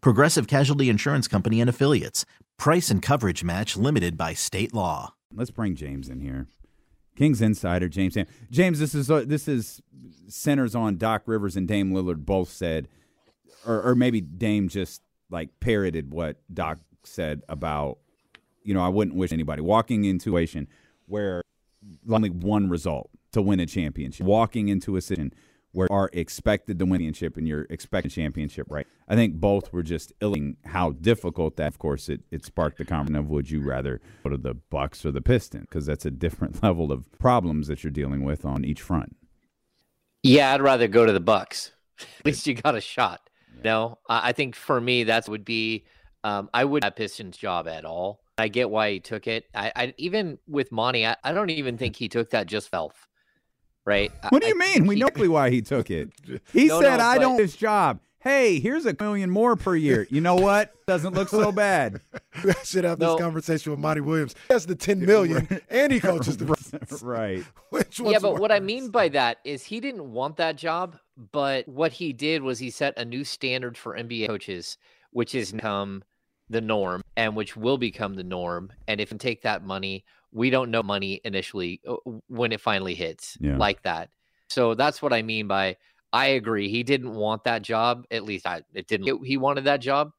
Progressive Casualty Insurance Company and Affiliates. Price and coverage match limited by state law. Let's bring James in here. Kings insider James. James, this is uh, this is centers on Doc Rivers and Dame Lillard both said, or, or maybe Dame just like parroted what Doc said about, you know, I wouldn't wish anybody walking into a situation where only one result to win a championship, walking into a situation where are expected to win championship and you're expecting championship, right? I think both were just illing how difficult that. Of course, it, it sparked the comment of would you rather go to the Bucks or the Pistons because that's a different level of problems that you're dealing with on each front. Yeah, I'd rather go to the Bucks. At least you got a shot. No, I think for me that would be. Um, I wouldn't have Pistons job at all. I get why he took it. I, I even with Monty, I, I don't even think he took that just Felf. Right? What do you I mean? think We know exactly why he took it. He No, said, no, "I but- don't want this job." Hey, here's a million more per year. You know what? Doesn't look so bad. We should have this conversation with Monty Williams. He has the 10 million and he coaches the Pistons. right. Which one's Yeah, but what I mean by that is he didn't want that job, but what he did was he set a new standard for NBA coaches, which has become the norm and which will become the norm. And if you take that money, we don't know money initially uh, when it finally hits Yeah. like that. So that's what I mean by I agree. He didn't want that job. At least I it didn't. He wanted that job,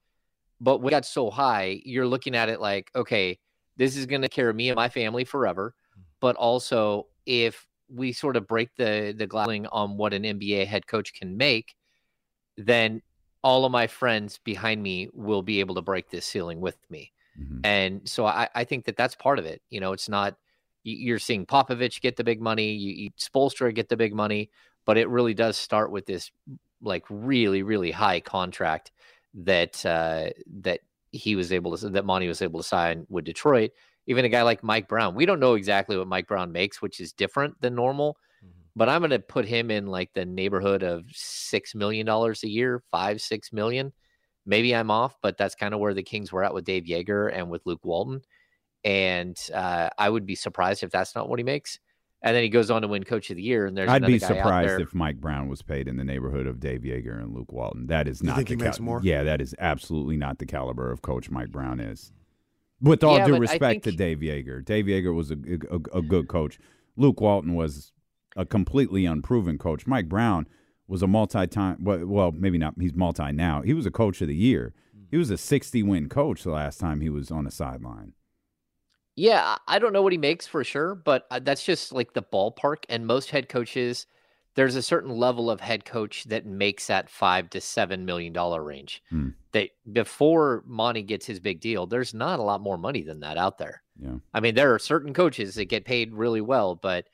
but when it got so high, you're looking at it like, okay, this is going to care me and my family forever. But also, if we sort of break the the glass ceiling on what an NBA head coach can make, then all of my friends behind me will be able to break this ceiling with me. Mhm. And so I, I think that that's part of it. You know, it's not you're seeing Popovich get the big money, you, you Spoelstra get the big money, but it really does start with this like really really high contract that uh, that he was able to that Monty was able to sign with Detroit. Even a guy like Mike Brown, we don't know exactly what Mike Brown makes, which is different than normal. But I'm going to put him in like the neighborhood of six million dollars a year, five six million. Maybe I'm off, but that's kind of where the Kings were at with Dave Joerger and with Luke Walton. And uh, I would be surprised if that's not what he makes. And then he goes on to win Coach of the Year. And there's I'd be guy surprised if Mike Brown was paid in the neighborhood of Dave Joerger and Luke Walton. That is You not. think the he makes more? Yeah, that is absolutely not the caliber of coach Mike Brown is. With all Yeah, due but I respect to Dave Joerger, Dave Joerger was a, a, a good coach. Luke Walton was a completely unproven coach. Mike Brown was a multi-time. Well, well, maybe not. He's multi now. He was a coach of the year. He was a 60-win coach the last time he was on the sideline. Yeah, I don't know what he makes for sure, but uh, that's just like the ballpark. And most head coaches, there's a certain level of head coach that makes that five to seven million dollar range. Hmm. That before Monty gets his big deal, there's not a lot more money than that out there. Yeah. I mean, there are certain coaches that get paid really well, but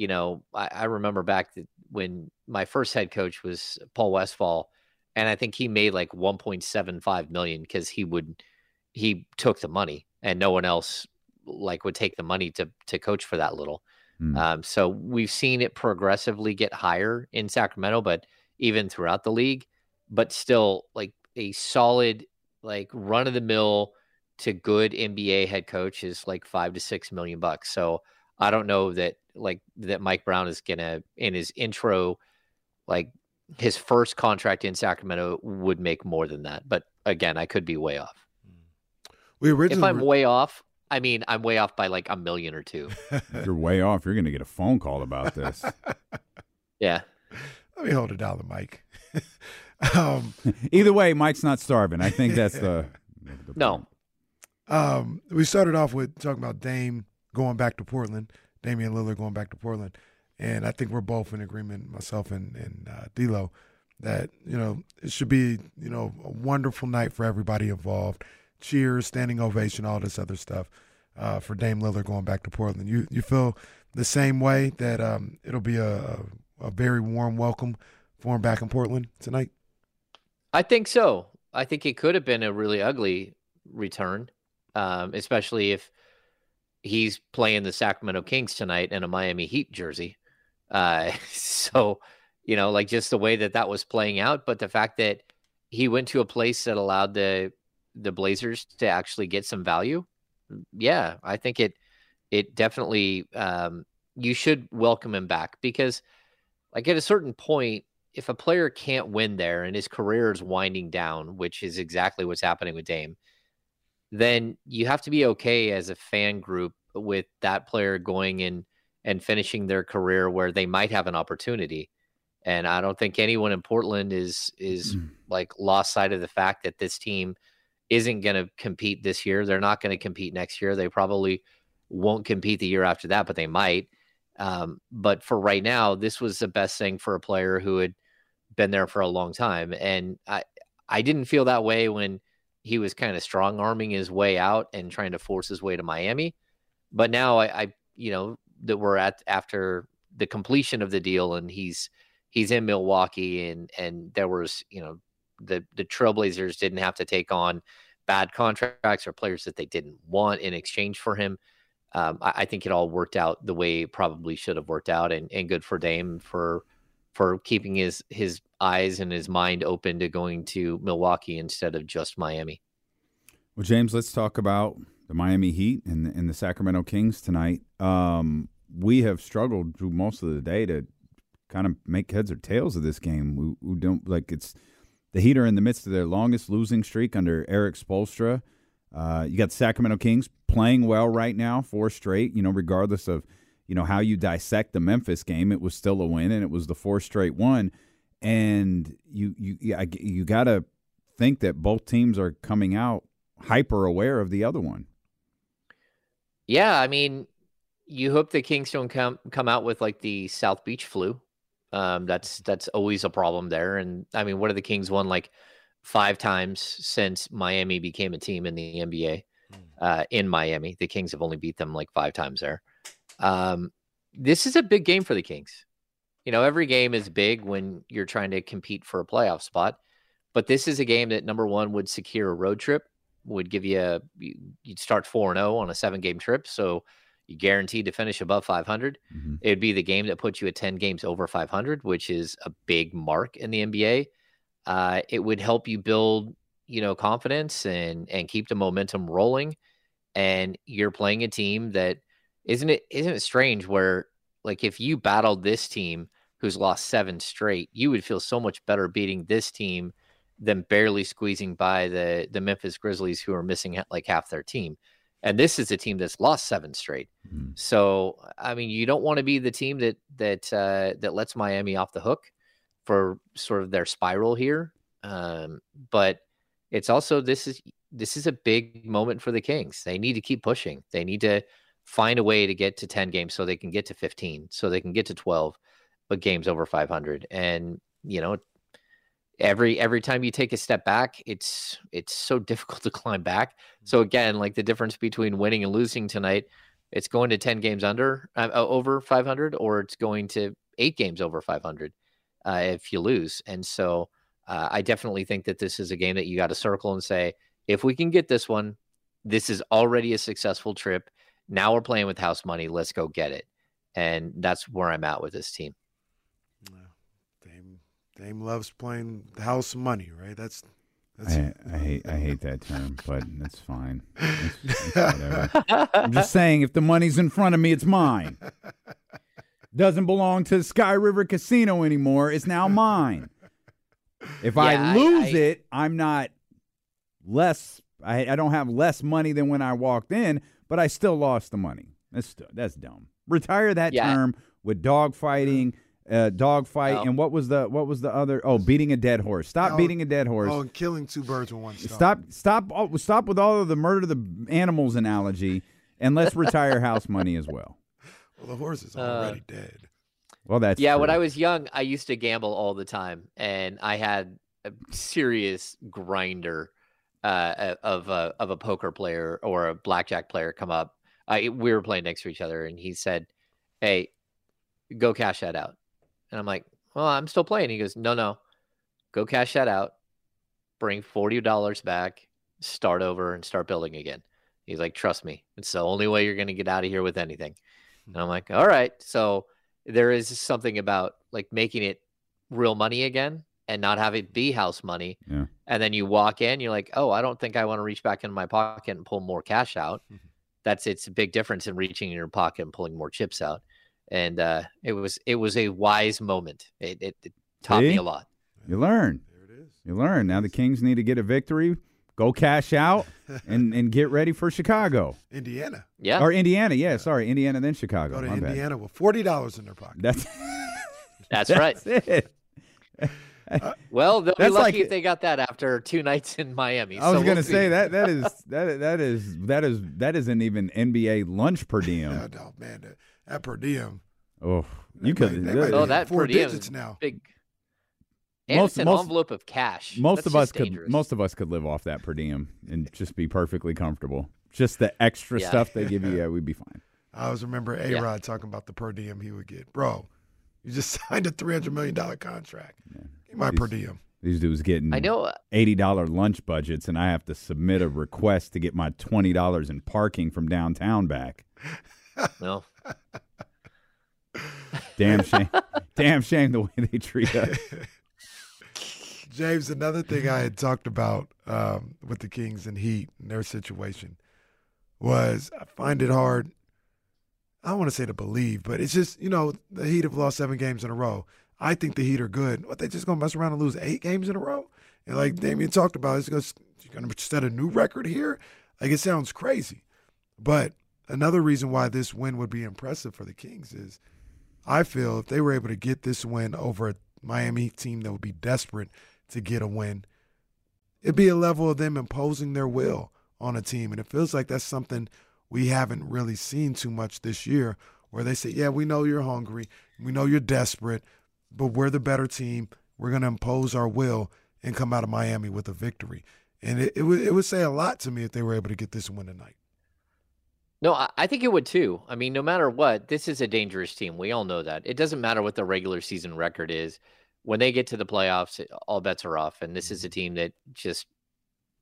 you know, I, I remember back that when my first head coach was Paul Westphal, and I think he made like 1.75 million because he would he took the money and no one else like would take the money to to coach for that little. Hmm. Um, so we've seen it progressively get higher in Sacramento, but even throughout the league, but still like a solid like run of the mill to good NBA head coach is like five to six million bucks. So I don't know that like that Mike Brown is gonna in his intro, like his first contract in Sacramento would make more than that. But again, I could be way off. We originally If I'm way off, I mean I'm way off by like a million or two. If you're way off, you're going to get a phone call about this. Yeah. let me hold it down, Mike. um, Either way, Mike's not starving. I think that's the, the No. Um, we started off with talking about Dame going back to Portland, Damian Lillard going back to Portland, and I think we're both in agreement, myself and and uh, D'Lo, that you know it should be you know a wonderful night for everybody involved. Cheers, standing ovation, all this other stuff uh, for Dame Lillard going back to Portland. You you feel the same way that um, it'll be a, a very warm welcome for him back in Portland tonight. I think so. I think it could have been a really ugly return, um, especially if he's playing the Sacramento Kings tonight in a Miami Heat jersey. Uh, so, you know, like just the way that that was playing out, but the fact that he went to a place that allowed the the Blazers to actually get some value, yeah, I think it it definitely um, you should welcome him back because, like at a certain point, if a player can't win there and his career is winding down, which is exactly what's happening with Dame, then you have to be okay as a fan group with that player going in and finishing their career where they might have an opportunity. And I don't think anyone in Portland is is mm. like lost sight of the fact that this team isn't going to compete this year. They're not going to compete next year. They probably won't compete the year after that, but they might. Um, but for right now, this was the best thing for a player who had been there for a long time. And I, I didn't feel that way when he was kind of strong arming his way out and trying to force his way to Miami. But now I, I, you know, that we're at after the completion of the deal and he's he's in Milwaukee and and there was, you know, the the Trailblazers didn't have to take on bad contracts or players that they didn't want in exchange for him. Um, I, I, think it all worked out the way it probably should have worked out, and, and good for Dame for for keeping his his eyes and his mind open to going to Milwaukee instead of just Miami. Well, James, let's talk about the Miami Heat and the, and the Sacramento Kings tonight. Um, we have struggled through most of the day to kind of make heads or tails of this game. We, we don't like it's the Heat are in the midst of their longest losing streak under Erik Spoelstra. Uh, you got Sacramento Kings playing well right now, four straight. You know, regardless of you know how you dissect the Memphis game, it was still a win, and it was the four straight one. And you you you got to think that both teams are coming out hyper aware of the other one. Yeah, I mean, you hope the Kings don't come come out with like the South Beach flu. Um, that's that's always a problem there. And I mean, what are the Kings won like five times since Miami became a team in the NBA? Hmm. Uh, in Miami, the Kings have only beat them like five times there. Um, this is a big game for the Kings. You know, every game is big when you're trying to compete for a playoff spot, but this is a game that number one would secure a road trip, would give you a you'd start four and zero oh on a seven game trip, so you guaranteed to finish above 500. Mm-hmm. It'd be the game that puts you at 10 games over 500, which is a big mark in the NBA. Uh, it would help you build, you know, confidence and and keep the momentum rolling. And you're playing a team that isn't it isn't it strange where like if you battled this team who's lost seven straight, you would feel so much better beating this team than barely squeezing by the the Memphis Grizzlies who are missing like half their team. And this is a team that's lost seven straight. Mm. So I mean, you don't want to be the team that that uh, that lets Miami off the hook for sort of their spiral here. Um, but it's also this is this is a big moment for the Kings. They need to keep pushing. They need to find a way to get to 10 games so they can get to 15, so they can get to 12, but games over 500. And, you know, every every time you take a step back, it's it's so difficult to climb back. So again, like the difference between winning and losing tonight, it's going to 10 games under uh, over 500 or it's going to 8 games over 500 uh, if you lose. And so uh, I definitely think that this is a game that you got to circle and say, if we can get this one, this is already a successful trip. Now we're playing with house money. Let's go get it. And that's where I'm at with this team. Dame, Dame loves playing house money, right? That's that's, I, I, hate I hate that term, but that's fine. It's, it's I'm just saying, if the money's in front of me, it's mine. Doesn't belong to Sky River Casino anymore. It's now mine. If yeah, I lose I, I, it, I'm not less. I, I don't have less money than when I walked in, but I still lost the money. That's that's dumb. Retire that yeah. term with dog fighting. uh, dog fight, Oh. and what was the what was the other? Oh, beating a dead horse. Stop Oh, beating a dead horse. Oh, and killing two birds with one stone. Stop, stop, oh, stop with all of the murder the animals analogy, and let's retire house money as well. Well, the horse is Uh, already dead. Well, that's yeah, when. I was young, I used to gamble all the time, and I had a serious grinder uh, of a of a poker player or a blackjack player come up. I we were playing next to each other, and he said, "Hey, go cash that out." And I'm like, "Well, I'm still playing." He goes, "No, no, go cash that out. Bring forty dollars back. Start over and start building again." He's like, "Trust me, it's the only way you're going to get out of here with anything." And I'm like, "All right." So there is something about like making it real money again and not have it be house money. Yeah. And then you walk in, you're like, oh, I don't think I want to reach back in my pocket and pull more cash out. Mhm. That's it's a big difference in reaching in your pocket and pulling more chips out. And uh, it was it was a wise moment. It, it, it taught me a lot. you learn, There it is. you learn. Now the Kings need to get a victory, go cash out, and and get ready for Chicago Indiana. Yeah. or Indiana. Yeah, sorry, Indiana then Chicago. Go to My bad. Indiana with forty dollars in their pocket. That's That's right. that's it. Well, they'll That's be lucky like- if they got that after two nights in Miami. I was So gonna we'll say that that is that that is that is that isn't even NBA lunch per Yeah, diem. no, man, that, that per diem. Oh, you could. might- Oh, be that four per diem digits now. big. And Most- it's an most- envelope of cash. most That's of us just could most of us could live off that per diem and just be perfectly comfortable. Just the extra Yeah. stuff they give you, yeah, we'd be fine. I always remember A Yeah. Rod talking about the per diem he would get. Bro, you just signed a three hundred million dollar contract. Get my per diem. These dudes getting I know. uh, eighty dollar lunch budgets, and I have to submit a request to get my twenty dollars in parking from downtown back. No, Damn shame! damn shame the way they treat us. James, another thing I had talked about um, with the Kings and Heat and their situation was I find it hard. I don't want to say to believe, but it's just you know the Heat have lost seven games in a row. I think the Heat are good. What they just gonna mess around and lose eight games in a row? And like Damian talked about, it's gonna gonna set a new record here. Like it sounds crazy, but another reason why this win would be impressive for the Kings is I feel if they were able to get this win over a Miami team that would be desperate to get a win, it'd be a level of them imposing their will on a team. And it feels like that's something we haven't really seen too much this year, where they say, Yeah, we know you're hungry, we know you're desperate, but we're the better team. We're going to impose our will and come out of Miami with a victory. And it, it, would, it would say a lot to me if they were able to get this win tonight. no, I, I think it would too. I mean, no matter what, this is a dangerous team. We all know that. It doesn't matter what the regular season record is. When they get to the playoffs, all bets are off. And this is a mm-hmm. team that just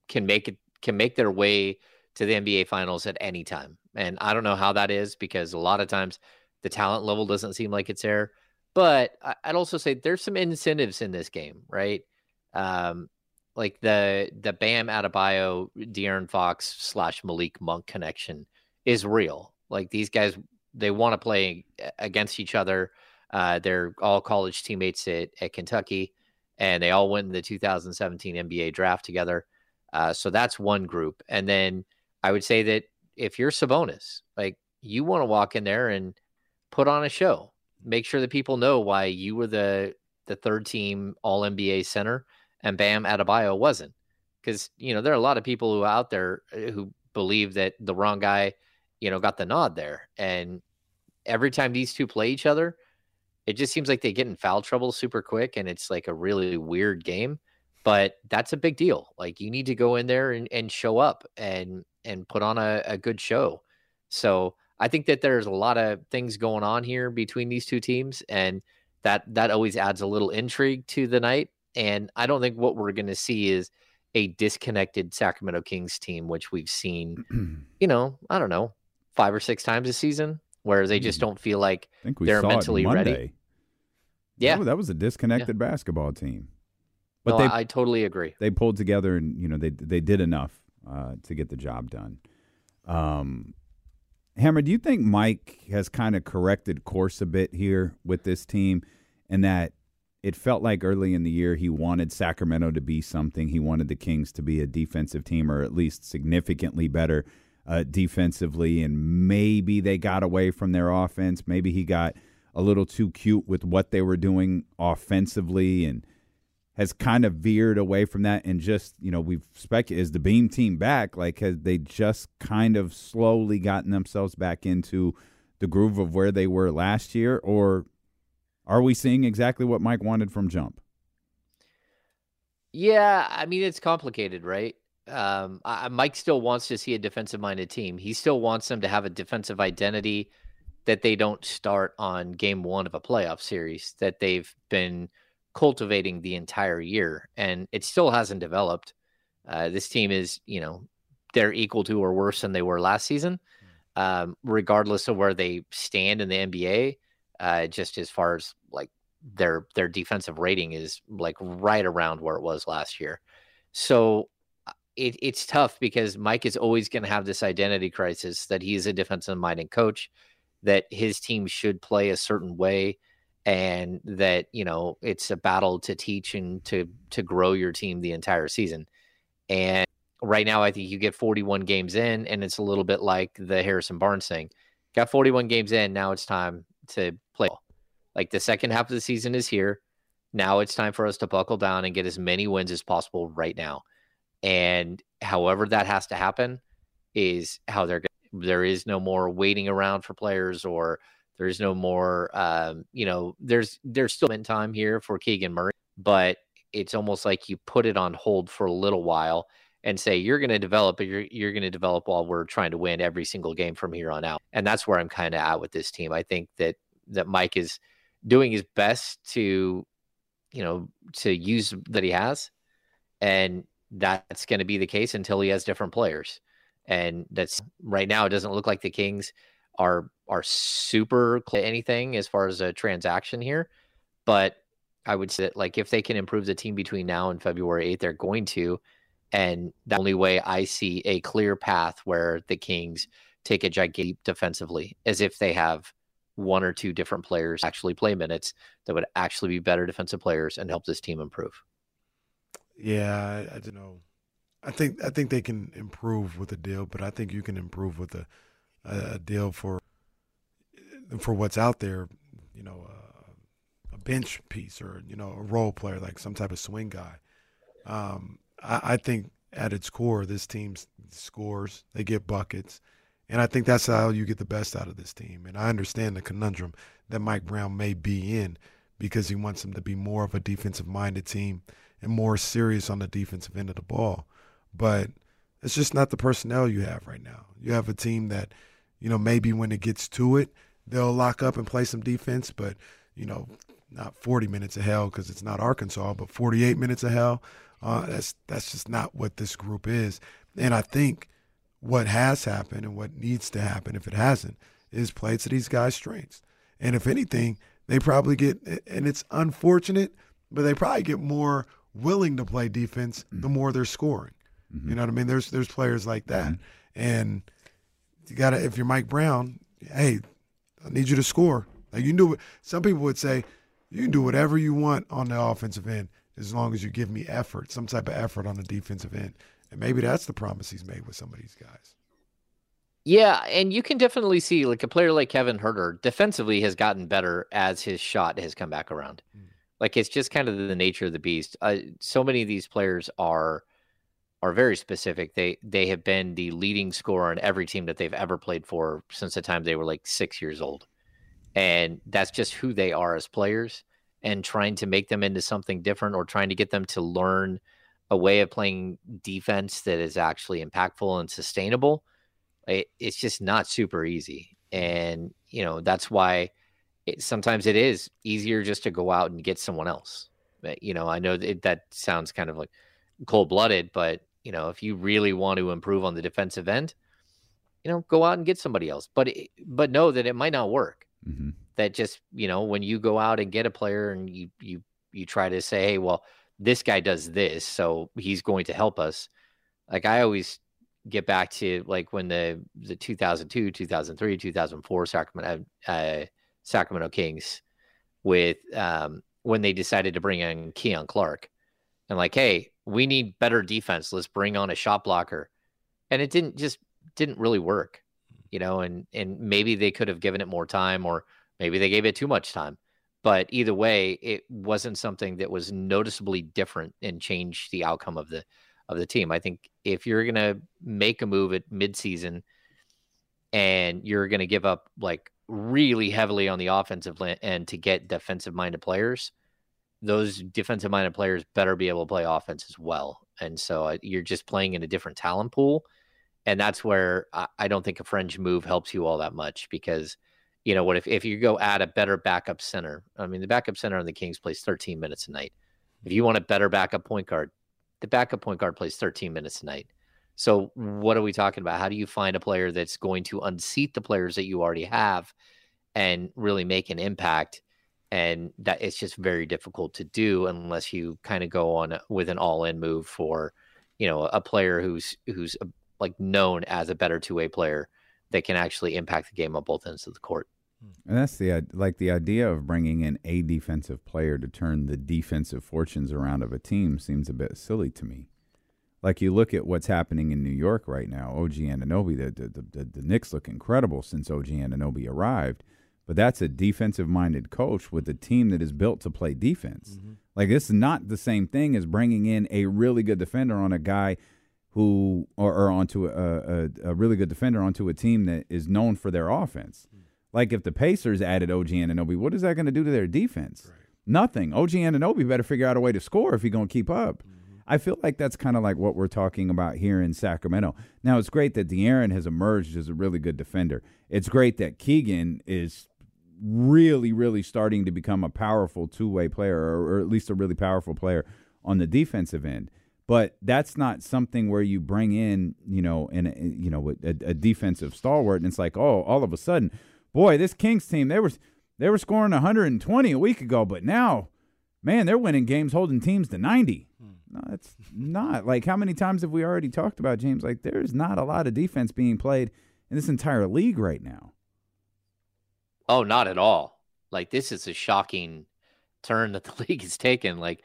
can make it can make their way to the NBA finals at any time. And I don't know how that is because a lot of times the talent level doesn't seem like it's there. But I'd also say there's some incentives in this game, right? Um, like the the Bam Adebayo, De'Aaron Fox slash Malik Monk connection is real. Like these guys, they want to play against each other. Uh, they're all college teammates at, at Kentucky, and they all went in the 2017 NBA draft together. Uh, so that's one group. And then I would say that if you're Sabonis, like you want to walk in there and put on a show, make sure that people know why you were the the third team All NBA center and Bam Adebayo wasn't. Because you know there are a lot of people who out there uh, who believe that the wrong guy, you know, got the nod there. And every time these two play each other, it just seems like they get in foul trouble super quick, and it's like a really weird game. But that's a big deal. Like you need to go in there and, and show up and and put on a, a good show. So I think that there's a lot of things going on here between these two teams, and that that always adds a little intrigue to the night. And I don't think what we're going to see is a disconnected Sacramento Kings team, which we've seen, you know, I don't know, five or six times a season, where they just don't feel like, I think we They're mentally ready. Yeah. that was, that was a disconnected basketball team. But no, they I, I totally agree. they pulled together and you know they they did enough uh, to get the job done. Um, Hammer, do you think Mike has kind of corrected course a bit here with this team, and that it felt like early in the year he wanted Sacramento to be something. He wanted the Kings to be a defensive team, or at least significantly better uh, defensively, and maybe they got away from their offense. Maybe he got a little too cute with what they were doing offensively and has kind of veered away from that and just you know we've speculated is the beam team back like has they just kind of slowly gotten themselves back into the groove of where they were last year or are we seeing exactly what mike wanted from jump? Yeah i mean it's complicated right? Um, I, mike still wants to see a defensive minded team. He still wants them to have a defensive identity that they don't start on game one of a playoff series that they've been cultivating the entire year, and it still hasn't developed. Uh, this team is, you know, they're equal to or worse than they were last season, um, regardless of where they stand in the NBA. Uh, just as far as like their their defensive rating is like right around where it was last year. So uh, it, it's tough because Mike is always going to have this identity crisis that he's a defensive minded coach, that his team should play a certain way and that you know it's a battle to teach and to to grow your team the entire season. And right now i think you get 41 games in and it's a little bit like the harrison barnes thing. Got 41 games in now it's time to play like the second half of the season is here. Now it's time for us to buckle down and get as many wins as possible right now. And however that has to happen is how they're there is no more waiting around for players or there's no more, um, you know, there's there's still time here for Keegan Murray, but it's almost like you put it on hold for a little while and say you're going to develop, but you're you're going to develop while we're trying to win every single game from here on out. And that's where I'm kind of at with this team. I think that that Mike is doing his best to, you know, to use that he has, and that's going to be the case until he has different players. And that's right now. It doesn't look like the Kings are are super anything as far as a transaction here, but I would say that like if they can improve the team between now and February 8th, they're going to. And the only way I see a clear path where the Kings take a gigantic defensively as if they have one or two different players actually play minutes that would actually be better defensive players and help this team improve. Yeah, I, I don't know. I think I think they can improve with a deal, but I think you can improve with a a, deal for for what's out there, you know, uh, a bench piece or you know a role player like some type of swing guy. Um, I, I, think at its core, this team scores, they get buckets, and I think that's how you get the best out of this team. And I understand the conundrum that Mike Brown may be in because he wants them to be more of a defensive-minded team and more serious on the defensive end of the ball, but it's just not the personnel you have right now. You have a team that you know, maybe when it gets to it, they'll lock up and play some defense, but, you know, not 40 minutes of hell because it's not Arkansas, but 48 minutes of hell. Uh, that's that's just not what this group is. And I think what has happened and what needs to happen, if it hasn't, is play to these guys' strengths. And if anything, they probably get, and it's unfortunate, but they probably get more willing to play defense the mm-hmm. more they're scoring. Mm-hmm. You know what I mean? There's there's players like that, mm-hmm. and you gotta if you're Mike Brown, hey, I need you to score. Like you can do it. Some people would say you can do whatever you want on the offensive end as long as you give me effort, some type of effort on the defensive end. And maybe that's the promise he's made with some of these guys. Yeah, and you can definitely see like a player like Kevin Huerter defensively has gotten better as his shot has come back around. Mm. Like it's just kind of the nature of the beast. Uh, so many of these players are are very specific. They they have been the leading scorer on every team that they've ever played for since the time they were like six years old, and that's just who they are as players. And trying to make them into something different, or trying to get them to learn a way of playing defense that is actually impactful and sustainable, it, it's just not super easy. And you know that's why it, sometimes it is easier just to go out and get someone else. You know, I know that, that sounds kind of like cold blooded, but you know, if you really want to improve on the defensive end, you know, go out and get somebody else. But but know that it might not work. Mm-hmm. That just you know, when you go out and get a player and you you you try to say, hey, well, this guy does this, so he's going to help us. Like I always get back to like when the the 2002, 2003, 2004 Sacramento uh, Sacramento Kings with um, when they decided to bring in Keon Clark and like, hey, we need better defense. Let's bring on a shot blocker. And it didn't just didn't really work, you know, and and maybe they could have given it more time or Maybe they gave it too much time. But either way, it wasn't something that was noticeably different and changed the outcome of the of the team. I think if you're gonna make a move at midseason and you're gonna give up like really heavily on the offensive end to get defensive minded players, those defensive minded players better be able to play offense as well. And so uh, you're just playing in a different talent pool. And that's where I, I don't think a fringe move helps you all that much because, you know, what if, if you go add a better backup center? I mean, the backup center on the Kings plays 13 minutes a night. If you want a better backup point guard, the backup point guard plays 13 minutes a night. So what are we talking about? How do you find a player that's going to unseat the players that you already have and really make an impact? And that it's just very difficult to do unless you kind of go on with an all-in move for you know a player who's who's a, uh, like known as a better two-way player that can actually impact the game on both ends of the court. And that's the like the idea of bringing in a defensive player to turn the defensive fortunes around of a team seems a bit silly to me. Like you look at what's happening in New York right now, OG Anunoby, the the, the, the Knicks look incredible since OG Anunoby arrived but that's a defensive minded coach with a team that is built to play defense. Mm-hmm. Like this is not the same thing as bringing in a really good defender on a guy who or, or onto a, a, a, really good defender onto a team that is known for their offense. Mm-hmm. Like if the Pacers added OG Anunoby, what is that going to do to their defense? Right. Nothing. OG Anunoby better figure out a way to score if he's going to keep up. Mm-hmm. I feel like that's kind of like what we're talking about here in Sacramento. Now it's great that De'Aaron has emerged as a really good defender. It's great that Keegan is really, really starting to become a powerful two way player, or, or, at least a really powerful player on the defensive end. But that's not something where you bring in, you know, in a, you know a, a defensive stalwart, and it's like, oh, all of a sudden, boy, this Kings team they were they were scoring 120 a week ago, but now, man, they're winning games holding teams to 90. Hmm. No, it's not. Like, how many times have we already talked about James? Like, there's not a lot of defense being played in this entire league right now. Oh, not at all. Like this is a shocking turn that the league has taken. Like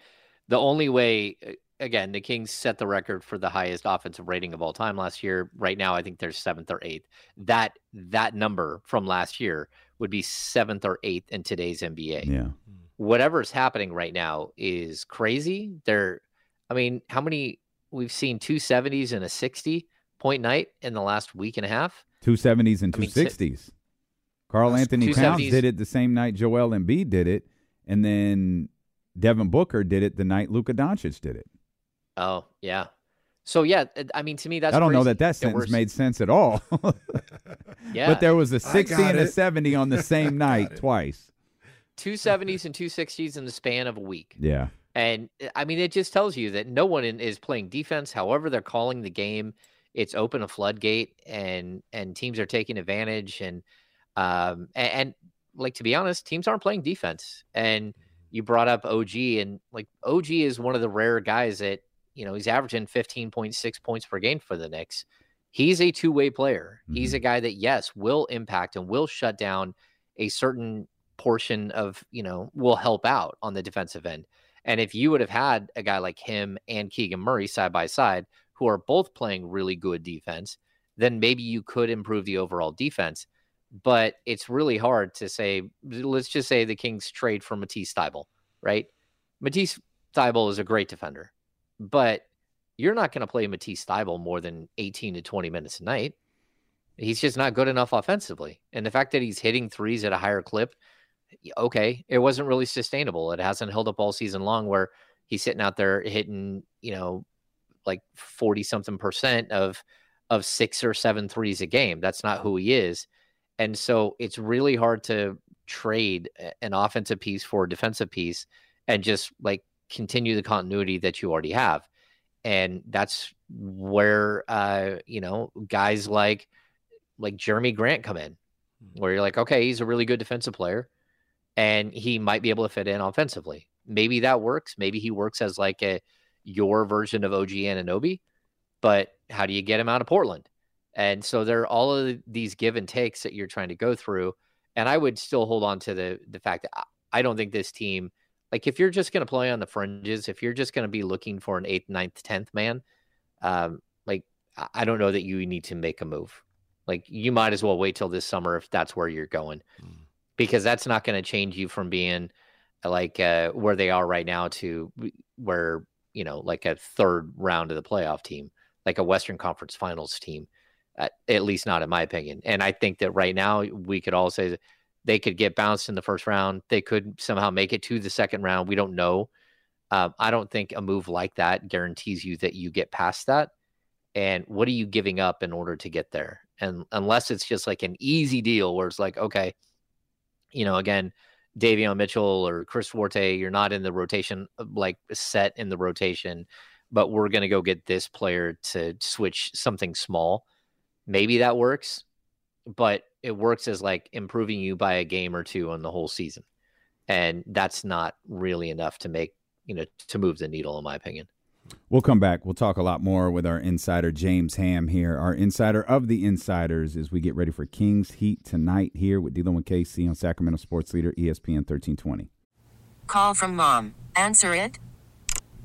the only way again, the Kings set the record for the highest offensive rating of all time last year. Right now, I think they're seventh or eighth. That that number from last year would be seventh or eighth in today's NBA. Yeah. Whatever's happening right now is crazy. They're I mean, how many we've seen two seventies and a sixty point night in the last week and a half? Two seventies and two sixties. Karl-Anthony Towns did it the same night Joel Embiid did it, and then Devin Booker did it the night Luka Doncic did it. Oh yeah. So yeah, I mean to me that's I don't crazy. know that that sentence made sense at all. yeah, but there was a sixty and a seventy on the same night twice. Two seventies and two sixties in the span of a week. Yeah, and I mean it just tells you that no one is playing defense. However, they're calling the game. It's open a floodgate, and and teams are taking advantage and um, and, and, like to be honest, teams aren't playing defense. And you brought up OG, and like OG is one of the rare guys that you know he's averaging 15.6 points per game for the Knicks. He's a two way player. Mm-hmm. He's a guy that yes will impact and will shut down a certain portion of you know will help out on the defensive end. And if you would have had a guy like him and Keegan Murray side by side, who are both playing really good defense, then maybe you could improve the overall defense but it's really hard to say. Let's just say the Kings trade for Matisse Thybulle, right? Matisse Thybulle is a great defender, but you're not going to play Matisse Thybulle more than 18 to 20 minutes a night. He's just not good enough offensively. And the fact that he's hitting threes at a higher clip, okay, it wasn't really sustainable. It hasn't held up all season long where he's sitting out there hitting, you know, like 40 something percent of of six or seven threes a game. That's not who he is. And so it's really hard to trade an offensive piece for a defensive piece and just like continue the continuity that you already have. And that's where uh, you know, guys like like Jerami Grant come in, hmm. where you're like, okay, he's a really good defensive player and he might be able to fit in offensively. Maybe that works. Maybe he works as like a your version of OG Anunoby, but how do you get him out of Portland? And so there are all of these give and takes that you're trying to go through. And I would still hold on to the the fact that I don't think this team, like if you're just going to play on the fringes, if you're just going to be looking for an eighth, ninth, tenth man, um, like I don't know that you need to make a move. Like you might as well wait till this summer if that's where you're going. Mm. because that's not going to change you from being like uh, where they are right now to where you know like a third round of the playoff team, like a Western Conference Finals team. Uh, at least not in my opinion. And I think that right now we could all say they could get bounced in the first round. They could somehow make it to the second round. We don't know. Uh, I don't think a move like that guarantees you that you get past that. And what are you giving up in order to get there? And unless it's just like an easy deal where it's like, okay, you know, again, Davion Mitchell or Chris Duarte, you're not in the rotation, like set in the rotation, but we're going to go get this player to switch something small maybe that works, but it works as like improving you by a game or two on the whole season. And that's not really enough to make, you know, to move the needle, in my opinion. We'll come back. We'll talk a lot more with our insider, James Ham, here, our insider of the insiders, as we get ready for Kings Heat tonight here with Dylan with KC on Sacramento Sports Leader, ESPN 1320. Call from mom. Answer it.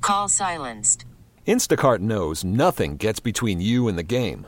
Call silenced. Instacart knows nothing gets between you and the game.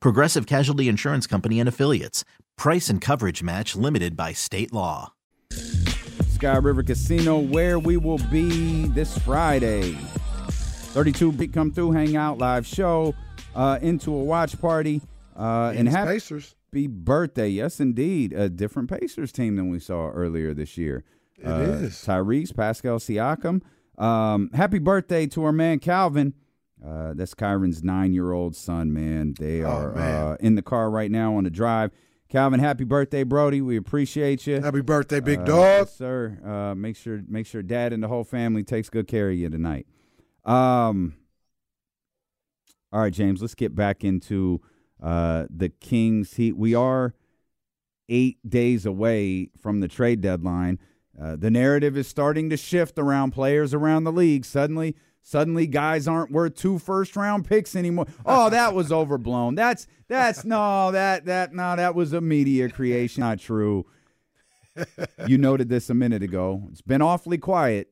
Progressive Casualty Insurance Company and Affiliates. Price and coverage match limited by state law. Sky River Casino, where we will be this Friday. 32 beat come through, hang out, live show, uh, into a watch party, uh, and happy Pacers. birthday. Yes, indeed. A different Pacers team than we saw earlier this year. It uh, is. Tyrese, Pascal Siakam. Um, happy birthday to our man Calvin. Uh, that's Kyron's nine-year-old son. Man, they Oh, are man. Uh, in the car right now on the drive. Calvin, happy birthday, Brody. We appreciate you. Happy birthday, big Uh, dog. yes, sir. Uh, make sure make sure Dad and the whole family takes good care of you tonight. Um. All right, James. Let's get back into uh, the Kings. Heat. We are eight days away from the trade deadline. Uh, the narrative is starting to shift around players around the league. Suddenly, suddenly, guys aren't worth two first round picks anymore. Oh, that was overblown. That's that's no that that no that was a media creation. Not true. You noted this a minute ago. It's been awfully quiet.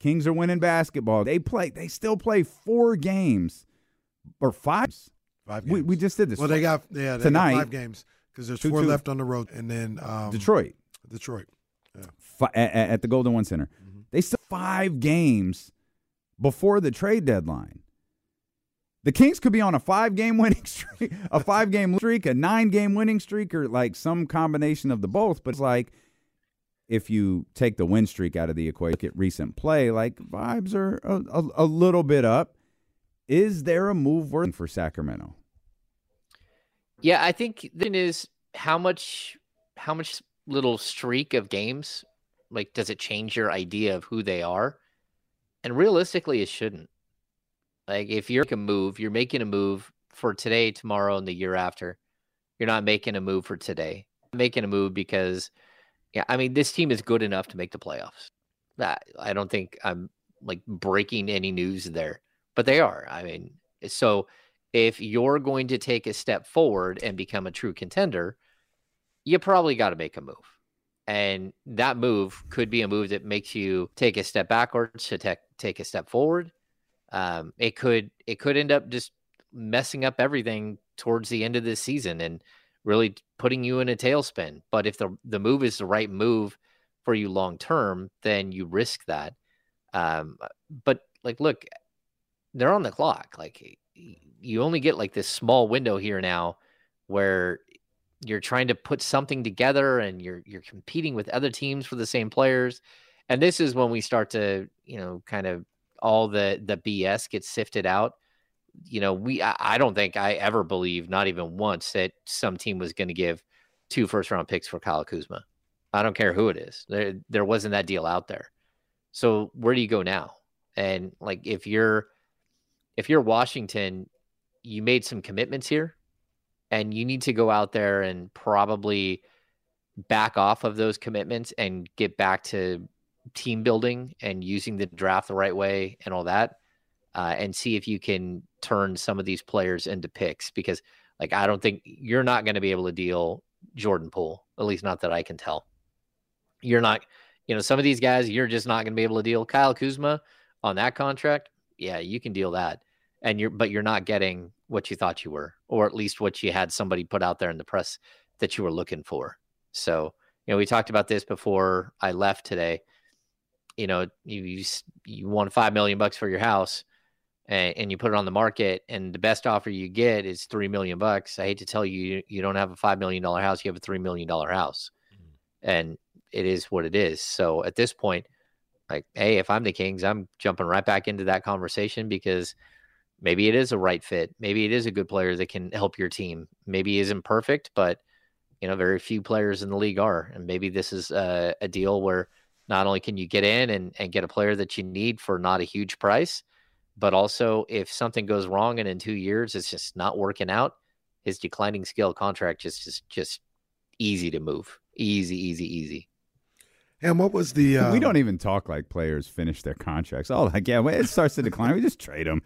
Kings are winning basketball. They play. They still play four games or five. Five We, games. we just did this. well, they got yeah they Tonight. got five games because there's Two- four two. left on the road, and then um, Detroit. Detroit. fi- at, at the Golden One Center. They still five games before the trade deadline. The Kings could be on a five game winning streak, a five game streak, a nine game winning streak, or like some combination of the both. But it's like if you take the win streak out of the equation, look at recent play, like vibes are a, a, a little bit up. Is there a move working for Sacramento? Yeah, I think then is how much how much little streak of games like does it change your idea of who they are? And realistically it shouldn't. Like if you're a move, you're making a move for today, tomorrow, and the year after. You're not making a move for today. Making a move because yeah, I mean this team is good enough to make the playoffs. I don't think I'm like breaking any news there. But they are. I mean, so if you're going to take a step forward and become a true contender, you probably got to make a move. And that move could be a move that makes you take a step backwards to take take a step forward. Um, it could it could end up just messing up everything towards the end of this season and really putting you in a tailspin. But if the the move is the right move for you long term, then you risk that. Um, but like, look, they're on the clock. Like, you only get like this small window here now where you're trying to put something together and you're you're competing with other teams for the same players. And this is when we start to, you know, kind of all the the BS gets sifted out. You know, we I, I don't think I ever believed, not even once, that some team was going to give two first round picks for Kyle Kuzma. I don't care who it is. There there wasn't that deal out there. So where do you go now? And like if you're if you're Washington, you made some commitments here and you need to go out there and probably back off of those commitments and get back to team building and using the draft the right way and all that uh, and see if you can turn some of these players into picks because like i don't think you're not going to be able to deal jordan poole at least not that i can tell. You're not you know some of these guys you're just not going to be able to deal kyle kuzma on that contract. Yeah you can deal that and you're but you're not getting what you thought you were or at least what you had somebody put out there in the press that you were looking for. So you know we talked about this before i left today. You know you you, you want five million bucks for your house and, and, you put it on the market and the best offer you get is three million bucks. I hate to tell you you don't have a five million dollar house you have a three million dollar house. Mm-hmm. and it is what it is. So at this point like hey if i'm the kings i'm jumping right back into that conversation because maybe it is a right fit maybe it is a good player that can help your team maybe he isn't perfect but you know very few players in the league are and maybe this is a, a deal where not only can you get in and, and get a player that you need for not a huge price, but also if something goes wrong and in two years it's just not working out, his declining scale contract just just just easy to move. Easy, easy, easy. And what was the? Uh, we don't even talk like players finish their contracts. Oh, like yeah, it starts to decline, we just trade them.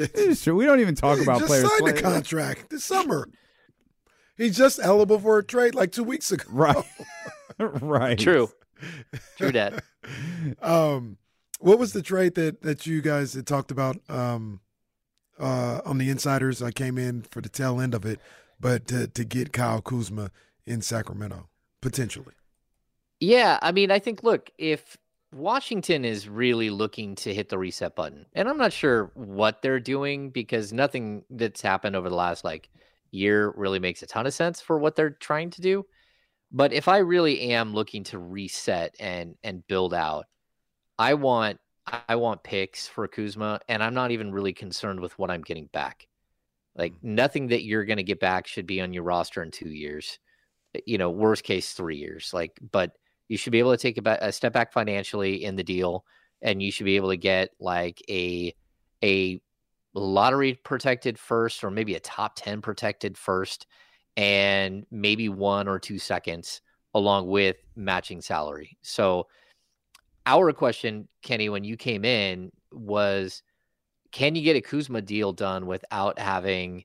It's true. We don't even talk about just players. Signed a contract this summer. He's just eligible for a trade like two weeks ago. Right. right. True. True that. um, what was the trade that that you guys had talked about um, uh, on the insiders? I came in for the tail end of it, but to, to get Kyle Kuzma in Sacramento potentially. Yeah, I mean, I think look if Washington is really looking to hit the reset button, and I'm not sure what they're doing because nothing that's happened over the last like year really makes a ton of sense for what they're trying to do. But if I really am looking to reset and and build out, I want I want picks for Kuzma, and I'm not even really concerned with what I'm getting back. Like mm. nothing that you're going to get back should be on your roster in two years. You know, worst case three years. Like, but you should be able to take a, a step back financially in the deal, and you should be able to get like a a lottery protected first, or maybe a top ten protected first, and maybe one or two seconds along with matching salary. So our question, Kenny, when you came in was can you get a Kuzma deal done without having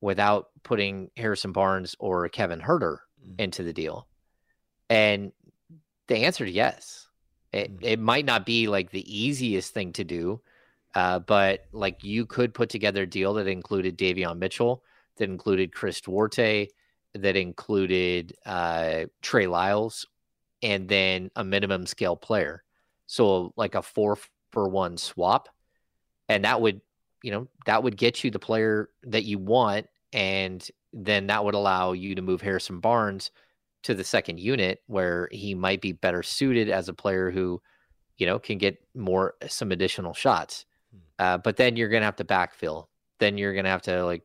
without putting Harrison Barnes or Kevin Huerter mm. into the deal? And the answer is yes. It mm. it might not be like the easiest thing to do, uh, but like you could put together a deal that included Davion Mitchell that included Chris Duarte, that included uh, Trey Lyles, and then a minimum scale player. So like a four for one swap, and that would you know that would get you the player that you want, and then that would allow you to move Harrison Barnes to the second unit where he might be better suited as a player who you know can get more some additional shots. Hmm. Uh, but then you're gonna have to backfill. Then you're gonna have to like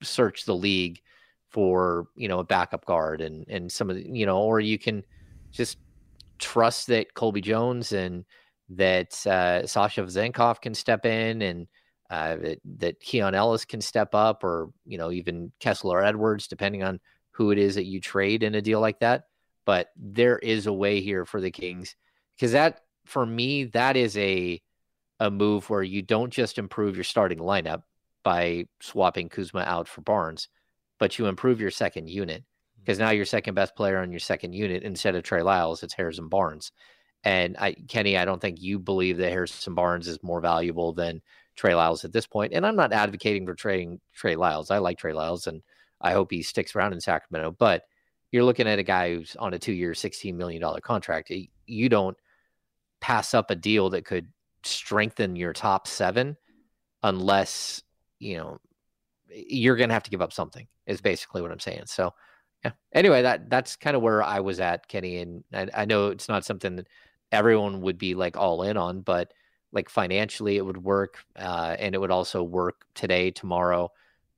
search the league for you know a backup guard and and some of the you know or you can just trust that Colby Jones and that uh, Sasha Vezenkov can step in and uh, that, that Keon Ellis can step up or you know even Kessler Edwards depending on who it is that you trade in a deal like that but there is a way here for the Kings because that for me that is a a move where you don't just improve your starting lineup by swapping Kuzma out for Barnes, but you improve your second unit hmm. because now your second best player on your second unit instead of Trey Lyles, it's Harrison Barnes. And I, Kenny, I don't think you believe that Harrison Barnes is more valuable than Trey Lyles at this point. And I'm not advocating for trading Trey Lyles. I like Trey Lyles and I hope he sticks around in Sacramento. But you're looking at a guy who's on a two year, $16 million contract. You don't pass up a deal that could strengthen your top seven unless, you know, you're going to have to give up something, is basically what I'm saying. So, yeah. Anyway, that that's kind of where I was at, Kenny. And I, I know it's not something that everyone would be like all in on, but like financially, it would work. Uh, and it would also work today, tomorrow,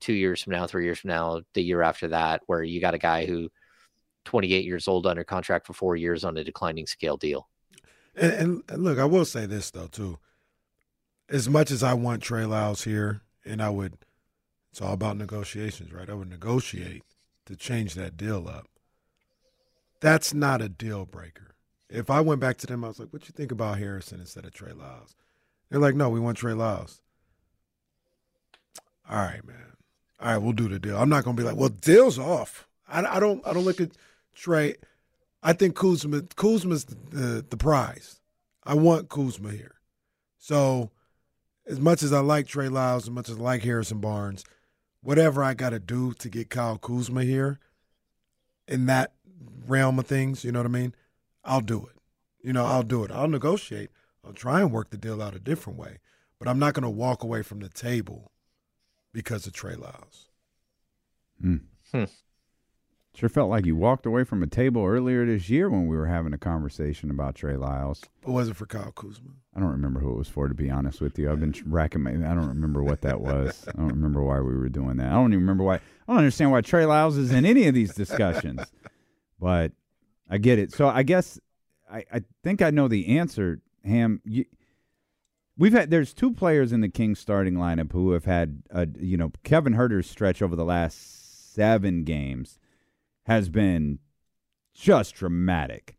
two years from now, three years from now, the year after that, where you got a guy who 28 years old under contract for four years on a declining scale deal. And, and, look, I will say this though too. As much as I want Trey Lyles here, and I would, it's all about negotiations, right? I would negotiate to change that deal up. That's not a deal breaker. If I went back to them, I was like, "What you think about Harrison instead of Trey Lyles?" They're like, "No, we want Trey Lyles." All right, man. All right, we'll do the deal. I'm not gonna be like, "Well, deal's off." I, I don't. I don't look at Trey. I think Kuzma Kuzma's the, the, the prize. I want Kuzma here. So, as much as I like Trey Lyles, as much as I like Harrison Barnes, whatever I got to do to get Kyle Kuzma here, in that realm of things, you know what I mean? I'll do it. You know, I'll do it. I'll negotiate. I'll try and work the deal out a different way, but I'm not going to walk away from the table because of Trey Lyles. Mm. Hmm. Sure felt like you walked away from a table earlier this year when we were having a conversation about Trey Lyles. But wasn't for Kyle Kuzma? I don't remember who it was for, to be honest with you. I've been racking my. I don't remember what that was. I don't remember why we were doing that. I don't even remember why. I don't understand why Trey Lyles is in any of these discussions. but I get it. So I guess I, I think I know the answer. Ham, you, we've had there's two players in the Kings starting lineup who have had a you know Kevin Huerter's stretch over the last seven games has been just dramatic.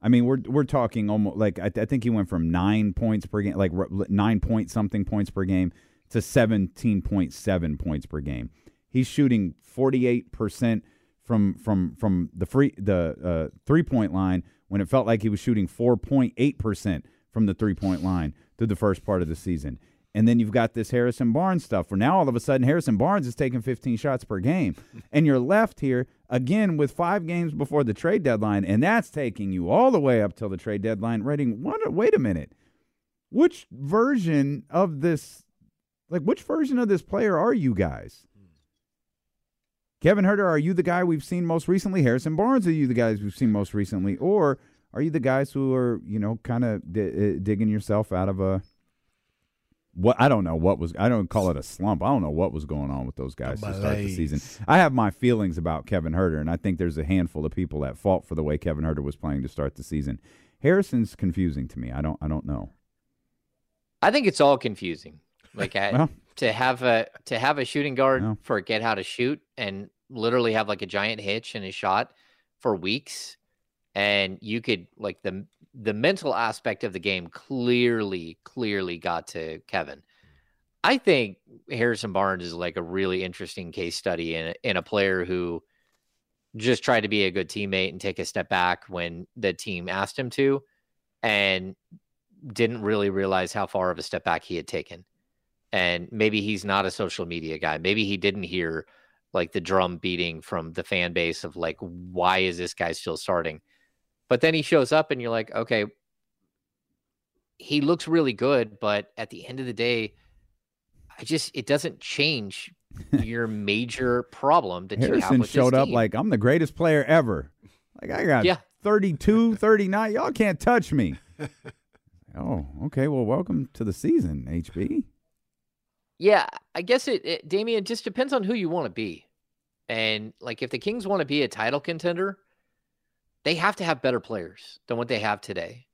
I mean, we're we're talking almost like I, I, think he went from nine points per game, like nine point something points per game, to seventeen point seven points per game. He's shooting forty eight percent from from from the free the uh, three point line when it felt like he was shooting four point eight percent from the three point line through the first part of the season. And then you've got this Harrison Barnes stuff where now all of a sudden Harrison Barnes is taking 15 shots per game. And you're left here again with five games before the trade deadline. And that's taking you all the way up till the trade deadline. What, wait a minute. Which version of this, like, which version of this player are you guys? Kevin Huerter, are you the guy we've seen most recently? Harrison Barnes, are you the guys we've seen most recently? Or are you the guys who are, you know, kind of d- uh, digging yourself out of a what I don't know what was I don't call it a slump. I don't know what was going on with those guys to start the season. I have my feelings about Kevin Huerter, and I think there's a handful of people at fault for the way Kevin Huerter was playing to start the season. Harrison's confusing to me. I don't I don't know. I think it's all confusing. Like I, well, to have a to have a shooting guard no. forget how to shoot and literally have like a giant hitch in his shot for weeks and you could like the the mental aspect of the game clearly clearly got to Kevin. I think Harrison Barnes is like a really interesting case study in in a player who just tried to be a good teammate and take a step back when the team asked him to and didn't really realize how far of a step back he had taken. And maybe he's not a social media guy. Maybe he didn't hear like the drum beating from the fan base of like why is this guy still starting? But then he shows up and you're like, okay, he looks really good, but at the end of the day, I just it doesn't change your major problem that Harrison you have with showed up team. like I'm the greatest player ever. Like I got yeah. 32, 39. Y'all can't touch me. oh, okay. Well, welcome to the season, HB. Yeah, I guess it, it Damian, just depends on who you want to be. And like if the Kings want to be a title contender, they have to have better players than what they have today.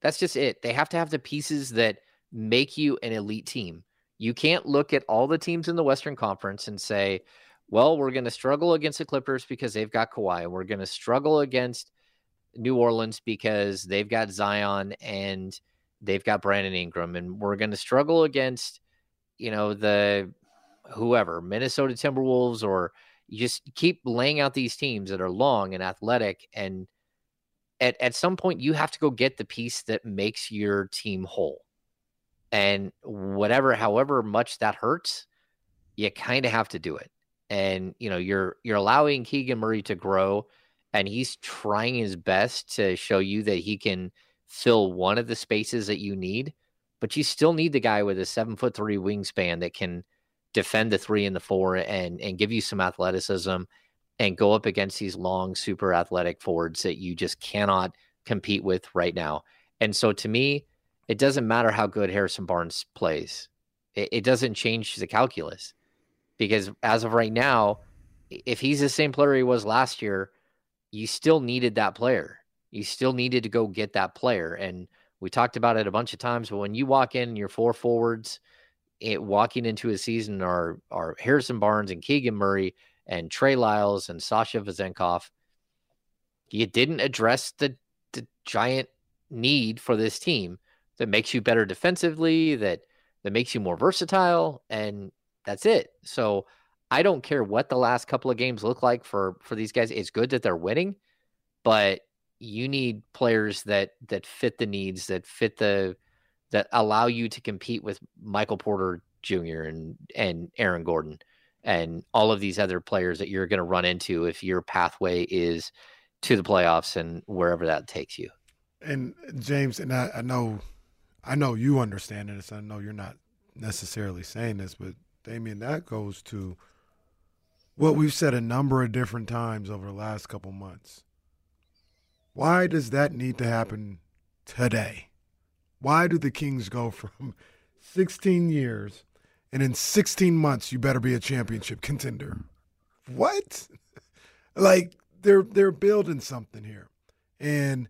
That's just it. They have to have the pieces that make you an elite team. You can't look at all the teams in the Western Conference and say, well, we're going to struggle against the Clippers because they've got Kawhi. We're going to struggle against New Orleans because they've got Zion and they've got Brandon Ingram. And we're going to struggle against, you know, the whoever, Minnesota Timberwolves, or you just keep laying out these teams that are long and athletic and at, at some point you have to go get the piece that makes your team whole. And whatever, however much that hurts, you kind of have to do it. And you know, you're you're allowing Keegan Murray to grow, and he's trying his best to show you that he can fill one of the spaces that you need. But you still need the guy with a seven foot three wingspan that can defend the three and the four and and give you some athleticism and go up against these long, super athletic forwards that you just cannot compete with right now. And so to me, it doesn't matter how good Harrison Barnes plays. It, it doesn't change the calculus because as of right now, if he's the same player he was last year, you still needed that player. You still needed to go get that player. And we talked about it a bunch of times, but when you walk in your four forwards, it, walking into a season are are Harrison Barnes and Keegan Murray and Trey Lyles and Sasha Vezenkov. You didn't address the the giant need for this team that makes you better defensively, that that makes you more versatile, and that's it. So I don't care what the last couple of games look like for for these guys. It's good that they're winning, but you need players that that fit the needs, that fit the that allow you to compete with Michael Porter Jr. and and Aaron Gordon and all of these other players that you're going to run into if your pathway is to the playoffs and wherever that takes you. And James, and I, I know, I know you understand this. I know you're not necessarily saying this, but Damien, that goes to what we've said a number of different times over the last couple months. Why does that need to happen today? Why do the Kings go from 16 years and in 16 months you better be a championship contender? What? Like they're they're building something here. And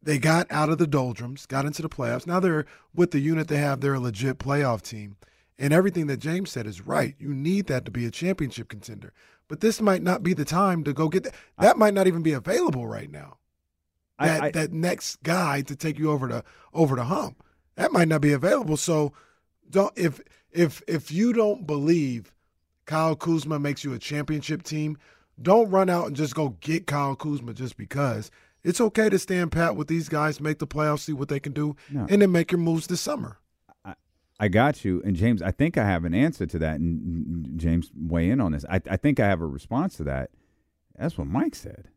they got out of the doldrums, got into the playoffs. Now they're with the unit they have, they're a legit playoff team. And everything that James said is right. You need that to be a championship contender. But this might not be the time to go get that. That might not even be available right now. That I, I, that next guy to take you over the over the hump. That might not be available. So don't if if if you don't believe Kyle Kuzma makes you a championship team, don't run out and just go get Kyle Kuzma just because. It's okay to stand pat with these guys, make the playoffs, see what they can do, No. and then make your moves this summer. I got you. And James, I think I have an answer to that. And James, weigh in on this. I, I think I have a response to that. That's what Mike said.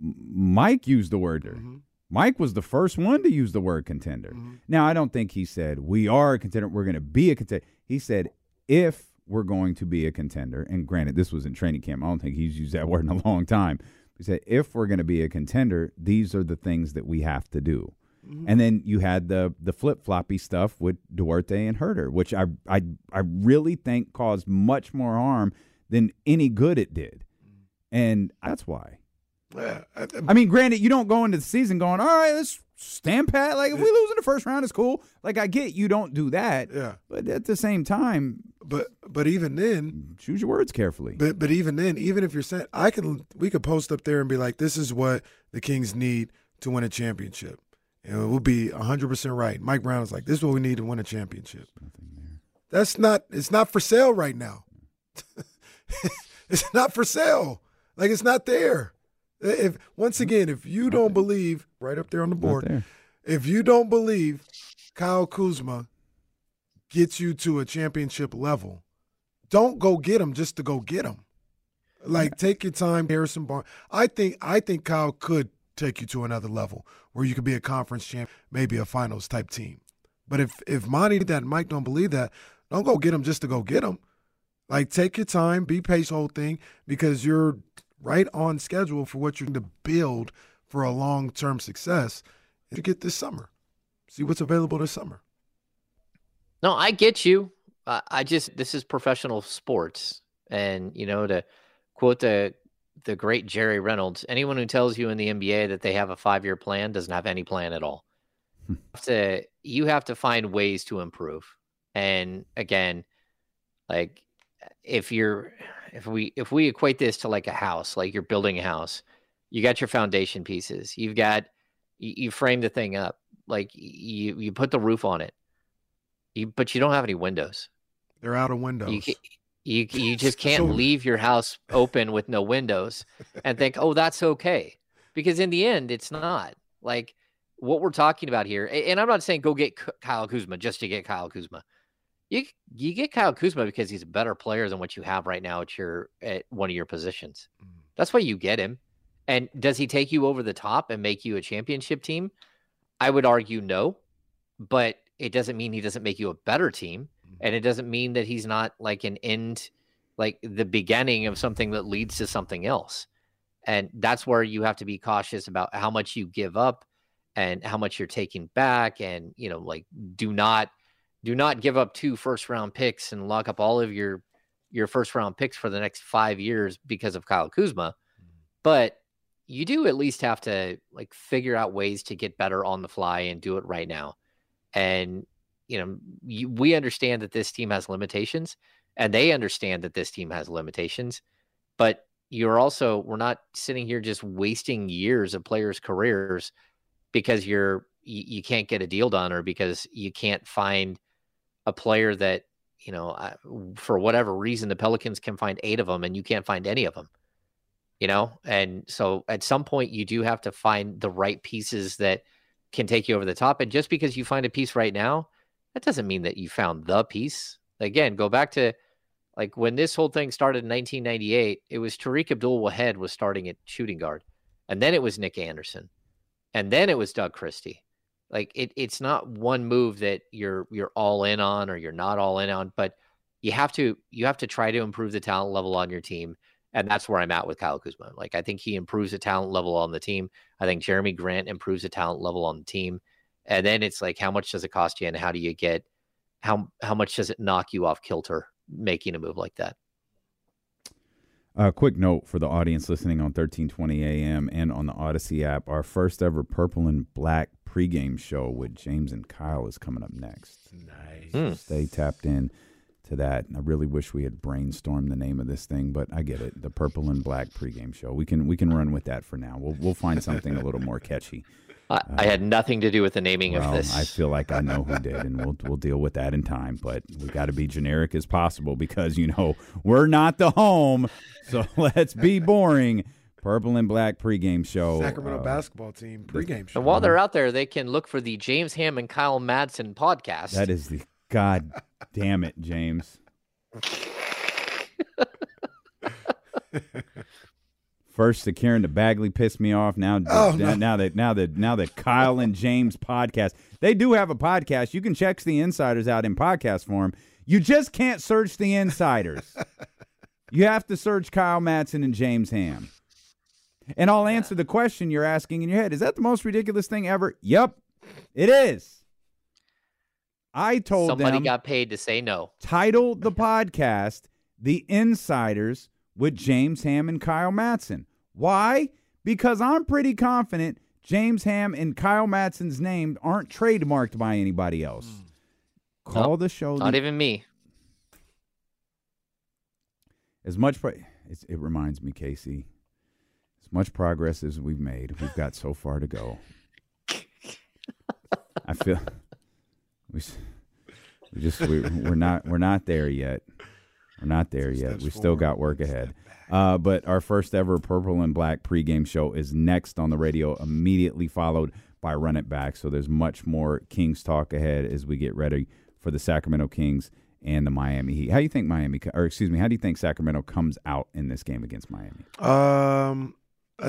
Mike used the word. Mm-hmm. Mike was the first one to use the word contender. Mm-hmm. Now, I don't think he said, we are a contender. We're going to be a contender. He said, if we're going to be a contender, and granted, this was in training camp. I don't think he's used that word in a long time. He said, if we're going to be a contender, these are the things that we have to do. Mm-hmm. And then you had the the flip floppy stuff with Duarte and Huerter, which I I I really think caused much more harm than any good it did, mm. and that's why. Yeah, I- mean, granted, you don't go into the season going, all right, let's stand pat. Like if we lose in the first round, it's cool. Like I get you don't do that, yeah. but at the same time, But but even then, choose your words carefully. But but even then, even if you're saying I can, we could post up there and be like, "This is what the Kings need to win a championship," and it will be hundred percent right. Mike Brown is like, "This is what we need to win a championship." That's not. It's not for sale right now. it's not for sale. Like it's not there. If once mm-hmm. again, if you don't believe, right up there on the board, if you don't believe Kyle Kuzma gets you to a championship level, don't go get him just to go get him. Like take your time, Harrison Barnes. I think I think Kyle could take you to another level where you could be a conference champ, maybe a finals type team. But if if Monty did that and Mike don't believe that, don't go get him just to go get him. Like take your time, be patient, whole thing, because you're right on schedule for what you're going to build for a long term success. You get this summer. See what's available this summer. No, I get you. I, I just this is professional sports, and you know to quote the the great Jerry Reynolds, anyone who tells you in the NBA that they have a five year plan doesn't have any plan at all. Hmm. Have to you have to find ways to improve, and again, like if you're if we if we equate this to like a house, like you're building a house, you got your foundation pieces, you've got you, you frame the thing up, like you you put the roof on it you, but you don't have any windows. They're out of windows. You, you you just can't So- leave your house open with no windows and think, oh, that's okay, because in the end, it's not. Like what we're talking about here, and I'm not saying go get Kyle Kuzma just to get Kyle Kuzma. You you get Kyle Kuzma because he's a better player than what you have right now at your at one of your positions. Mm. That's why you get him. And does he take you over the top and make you a championship team? I would argue no, but it doesn't mean he doesn't make you a better team, mm. and it doesn't mean that he's not like an end, like the beginning of something that leads to something else. And that's where you have to be cautious about how much you give up and how much you're taking back and you know like do not do not give up two first round picks and lock up all of your your first round picks for the next 5 years because of Kyle Kuzma. Mm-hmm. But you do at least have to like figure out ways to get better on the fly and do it right now. And you know you, we understand that this team has limitations and they understand that this team has limitations but you're also we're not sitting here just wasting years of players careers because you're you, you can't get a deal done or because you can't find a player that you know uh, for whatever reason the pelicans can find eight of them and you can't find any of them you know? And so at some point you do have to find the right pieces that can take you over the top. And just because you find a piece right now that doesn't mean that you found the piece. Again go back to like when this whole thing started in 1998 it was Tariq Abdul Wahad was starting at shooting guard and then it was Nick Anderson and then it was Doug Christie like it, it's not one move that you're you're all in on or you're not all in on but you have to you have to try to improve the talent level on your team and that's where I'm at with Kyle Kuzma. Like I think he improves the talent level on the team. I think Jerami Grant improves the talent level on the team. And then it's like how much does it cost you and how do you get how how much does it knock you off kilter making a move like that? A uh, quick note for the audience listening on 1320 AM and on the Audacy app. Our first ever purple and black pregame show with James and Kyle is coming up next. Nice. Hmm. Stay tapped in to that. I really wish we had brainstormed the name of this thing, but I get it. The purple and black pregame show. We can we can run with that for now. We'll we'll find something a little more catchy. I, I had nothing to do with the naming Well, of this. I feel like I know who did, and we'll we'll deal with that in time. But we got to be generic as possible because you know we're not the home, so let's be boring. Purple and black pregame show. Sacramento uh, basketball team pregame show. and while they're out there, they can look for the James Ham and Kyle Madsen podcast. That is the god damn it, James. First, the Karen the Bagley pissed me off. Now, Oh, now, no. now that now that now that Kyle and James podcast, they do have a podcast. You can check the insiders out in podcast form. You just can't search the insiders. you have to search Kyle Madsen and James Ham. And I'll answer the question you're asking in your head. Is that the most ridiculous thing ever? Yep, it is. I told Somebody them got paid to say no. title the podcast The Insiders with James Ham and Kyle Madsen. Why? Because I'm pretty confident James Ham and Kyle Madsen's name aren't trademarked by anybody else. Hmm. Call Nope, the show Not the, even me. as much pro- it reminds me Casey as much progress as we've made we've got so far to go. I feel we, we just we, we're not we're not there yet. We're not there yet. we still got work ahead. uh, but our first ever purple and black pregame show is next on the radio immediately followed by run it back. So there's much more Kings talk ahead as we get ready for the Sacramento Kings and the Miami Heat. How do you think Miami, or excuse me, how do you think Sacramento comes out in this game against Miami? Um,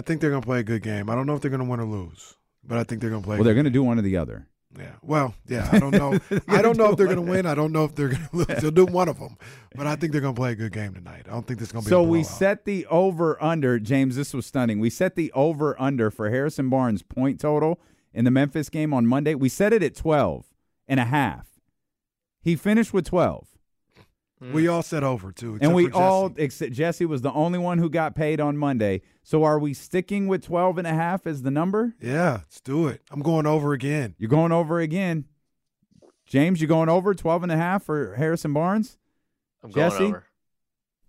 I think they're gonna play a good game. I don't know if they're gonna win or lose, but I think they're gonna play. Well, they're going to do one or the other. Yeah. Well, yeah. I don't know. I don't know if they're gonna win. I don't know if they're gonna lose. They'll do one of them, but I think they're gonna play a good game tonight. I don't think this is gonna be. So we set the over under, James. This was stunning. We set the over under for Harrison Barnes' point total in the Memphis game on Monday. We set it at 12 and a half. He finished with 12. We mm. all set over too, and we for Jesse. all except Jesse was the only one who got paid on Monday. So are we sticking with 12 and a half as the number? Yeah, let's do it. I'm going over again. You're going over again. James, you going over 12 and a half for Harrison Barnes? I'm going Jesse? over.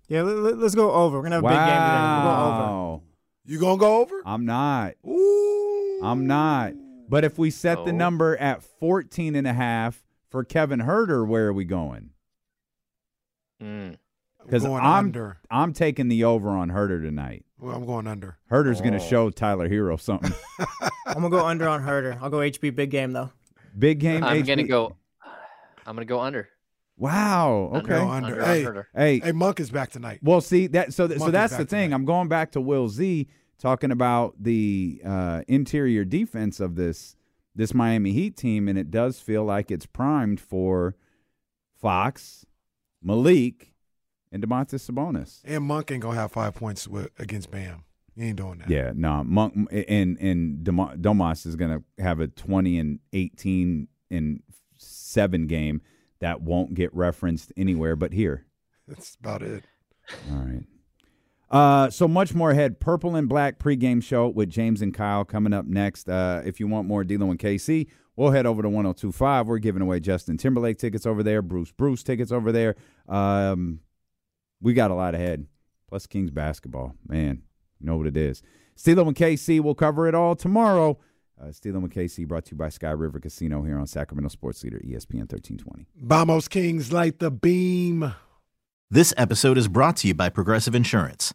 Yeah, let, us go over. We're gonna have a big game today. We'll go over. Wow. You gonna go over? I'm not. Ooh. I'm not. But if we set the oh. number at 14 and a half for Kevin Huerter, where are we going? Mm. I'm Because going I'm under. I'm taking the over on Huerter tonight. Well, I'm going under. Huerter's going to show Tyler Herro something. I'm gonna go under on Huerter. I'll go HB big game though. Big game. I'm HB gonna go. I'm gonna go under. Wow. Okay. Go under. under on Hey. Huerter. Hey, Hey, Monk is back tonight. Well, see that so th- so Monk that's the back thing. tonight. I'm going back to Will Z talking about the uh, interior defense of this this Miami Heat team, and it does feel like it's primed for Fox, Malik, and Domantas Sabonis. And Monk ain't gonna have five points with, against Bam. He ain't doing that. Yeah, no, Monk and and Demo- Domas is going to have a 20 and 18 and seven game that won't get referenced anywhere but here. That's about it. All right. Uh, so much more ahead. Purple and Black pregame show with James and Kyle coming up next. Uh, if you want more D'Lo and KC, we'll head over to 1025. We're giving away Justin Timberlake tickets over there, Bruce Bruce tickets over there. Um, we got a lot ahead. Plus Kings basketball. Man, you know what it is. Steelo and KC will cover it all tomorrow. Uh, Steelo and KC brought to you by Sky River Casino here on Sacramento Sports Leader ESPN 1320. Vamos Kings light the beam. This episode is brought to you by Progressive Insurance.